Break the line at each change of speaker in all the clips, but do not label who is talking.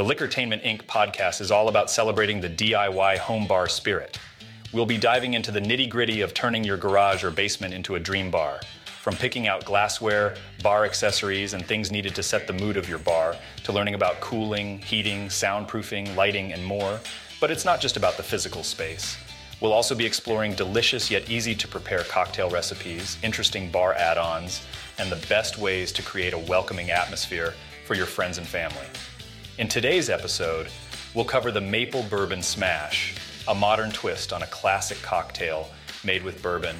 The Liquortainment Inc. podcast is all about celebrating the DIY home bar spirit. We'll be diving into the nitty gritty of turning your garage or basement into a dream bar. From picking out glassware, bar accessories, and things needed to set the mood of your bar, to learning about cooling, heating, soundproofing, lighting, and more. But it's not just about the physical space. We'll also be exploring delicious yet easy to prepare cocktail recipes, interesting bar add ons, and the best ways to create a welcoming atmosphere for your friends and family. In today's episode, we'll cover the Maple Bourbon Smash, a modern twist on a classic cocktail made with bourbon,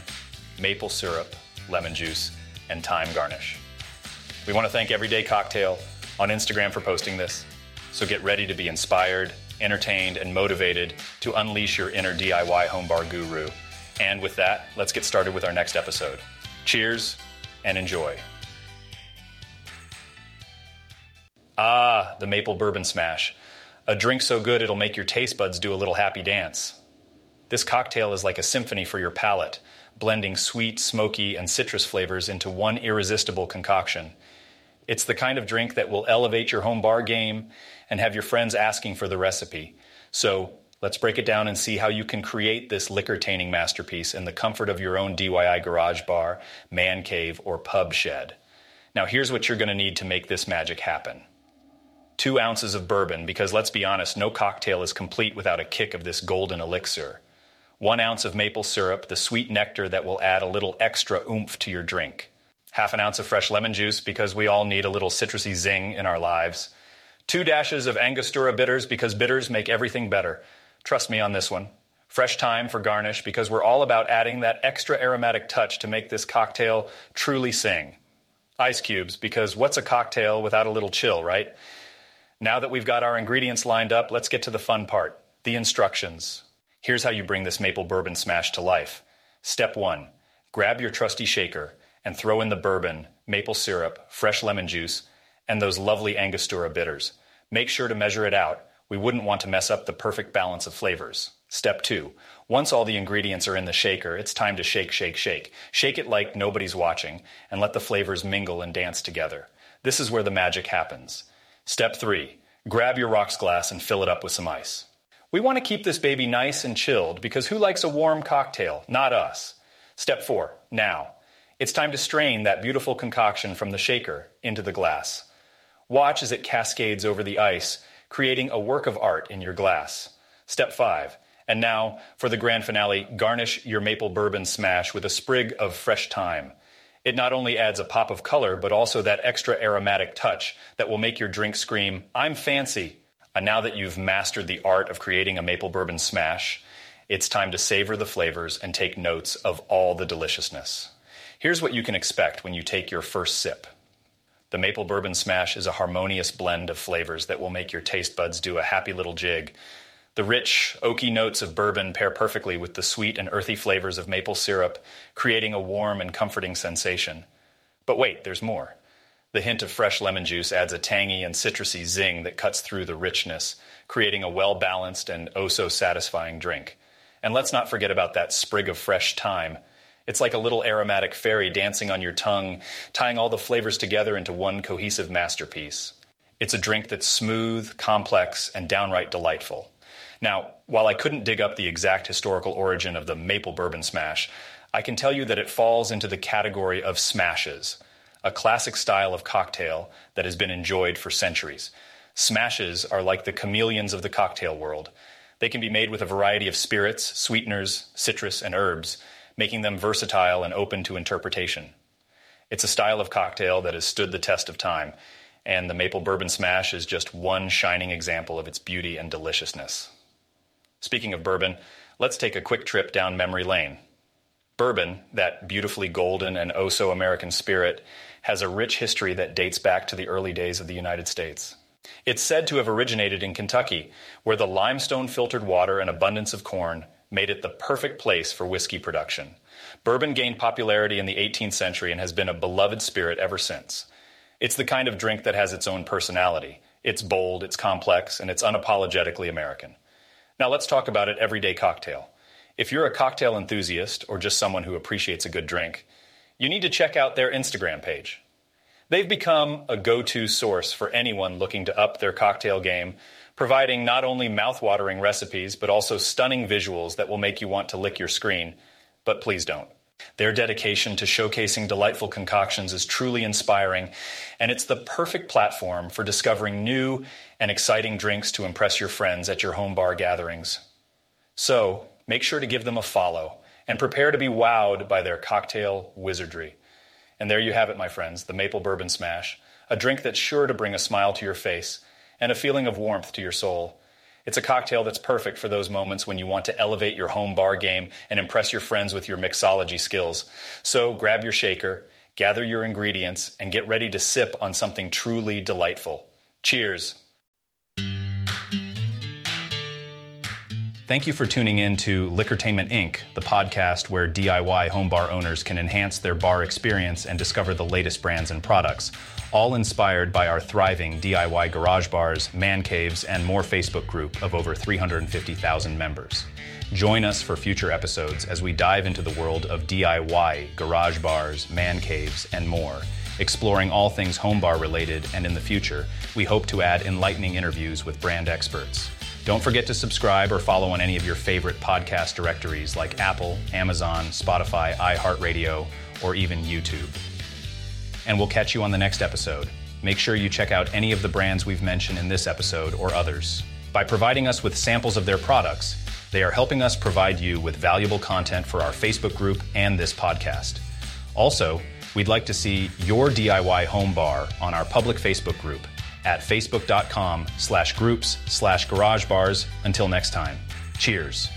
maple syrup, lemon juice, and thyme garnish. We want to thank Everyday Cocktail on Instagram for posting this, so get ready to be inspired entertained, and motivated to unleash your inner DIY home bar guru. And with that, let's get started with our next episode. Cheers and enjoy. Ah, the Maple Bourbon Smash. A drink so good it'll make your taste buds do a little happy dance. This cocktail is like a symphony for your palate, blending sweet, smoky, and citrus flavors into one irresistible concoction. It's the kind of drink that will elevate your home bar game and have your friends asking for the recipe. So let's break it down and see how you can create this liquortaining masterpiece in the comfort of your own DIY garage bar, man cave, or pub shed. Now, here's what you're going to need to make this magic happen two ounces of bourbon, because let's be honest, no cocktail is complete without a kick of this golden elixir. One ounce of maple syrup, the sweet nectar that will add a little extra oomph to your drink. Half an ounce of fresh lemon juice, because we all need a little citrusy zing in our lives. Two dashes of Angostura bitters because bitters make everything better. Trust me on this one. Fresh thyme for garnish because we're all about adding that extra aromatic touch to make this cocktail truly sing. Ice cubes because what's a cocktail without a little chill, right? Now that we've got our ingredients lined up, let's get to the fun part the instructions. Here's how you bring this maple bourbon smash to life. Step one grab your trusty shaker and throw in the bourbon, maple syrup, fresh lemon juice, and those lovely Angostura bitters. Make sure to measure it out. We wouldn't want to mess up the perfect balance of flavors. Step two. Once all the ingredients are in the shaker, it's time to shake, shake, shake. Shake it like nobody's watching and let the flavors mingle and dance together. This is where the magic happens. Step three. Grab your rocks glass and fill it up with some ice. We want to keep this baby nice and chilled because who likes a warm cocktail? Not us. Step four. Now. It's time to strain that beautiful concoction from the shaker into the glass. Watch as it cascades over the ice, creating a work of art in your glass. Step five. And now, for the grand finale, garnish your maple bourbon smash with a sprig of fresh thyme. It not only adds a pop of color, but also that extra aromatic touch that will make your drink scream, I'm fancy. And now that you've mastered the art of creating a maple bourbon smash, it's time to savor the flavors and take notes of all the deliciousness. Here's what you can expect when you take your first sip. The maple bourbon smash is a harmonious blend of flavors that will make your taste buds do a happy little jig. The rich, oaky notes of bourbon pair perfectly with the sweet and earthy flavors of maple syrup, creating a warm and comforting sensation. But wait, there's more. The hint of fresh lemon juice adds a tangy and citrusy zing that cuts through the richness, creating a well balanced and oh so satisfying drink. And let's not forget about that sprig of fresh thyme it's like a little aromatic fairy dancing on your tongue, tying all the flavors together into one cohesive masterpiece. It's a drink that's smooth, complex, and downright delightful. Now, while I couldn't dig up the exact historical origin of the maple bourbon smash, I can tell you that it falls into the category of smashes, a classic style of cocktail that has been enjoyed for centuries. Smashes are like the chameleons of the cocktail world. They can be made with a variety of spirits, sweeteners, citrus, and herbs, making them versatile and open to interpretation. It's a style of cocktail that has stood the test of time, and the Maple Bourbon Smash is just one shining example of its beauty and deliciousness. Speaking of bourbon, let's take a quick trip down memory lane. Bourbon, that beautifully golden and oh so American spirit, has a rich history that dates back to the early days of the United States. It's said to have originated in Kentucky, where the limestone filtered water and abundance of corn made it the perfect place for whiskey production. Bourbon gained popularity in the 18th century and has been a beloved spirit ever since. It's the kind of drink that has its own personality. It's bold, it's complex, and it's unapologetically American. Now let's talk about it everyday cocktail. If you're a cocktail enthusiast or just someone who appreciates a good drink, you need to check out their Instagram page. They've become a go to source for anyone looking to up their cocktail game, providing not only mouth-watering recipes, but also stunning visuals that will make you want to lick your screen. But please don't. Their dedication to showcasing delightful concoctions is truly inspiring, and it's the perfect platform for discovering new and exciting drinks to impress your friends at your home bar gatherings. So, make sure to give them a follow and prepare to be wowed by their cocktail wizardry. And there you have it, my friends, the Maple Bourbon Smash, a drink that's sure to bring a smile to your face and a feeling of warmth to your soul. It's a cocktail that's perfect for those moments when you want to elevate your home bar game and impress your friends with your mixology skills. So grab your shaker, gather your ingredients, and get ready to sip on something truly delightful. Cheers. Thank you for tuning in to Liquortainment Inc., the podcast where DIY home bar owners can enhance their bar experience and discover the latest brands and products, all inspired by our thriving DIY garage bars, man caves, and more Facebook group of over 350,000 members. Join us for future episodes as we dive into the world of DIY garage bars, man caves, and more. Exploring all things home bar related, and in the future, we hope to add enlightening interviews with brand experts. Don't forget to subscribe or follow on any of your favorite podcast directories like Apple, Amazon, Spotify, iHeartRadio, or even YouTube. And we'll catch you on the next episode. Make sure you check out any of the brands we've mentioned in this episode or others. By providing us with samples of their products, they are helping us provide you with valuable content for our Facebook group and this podcast. Also, we'd like to see your DIY home bar on our public Facebook group at facebook.com slash groups slash garage bars. Until next time, cheers.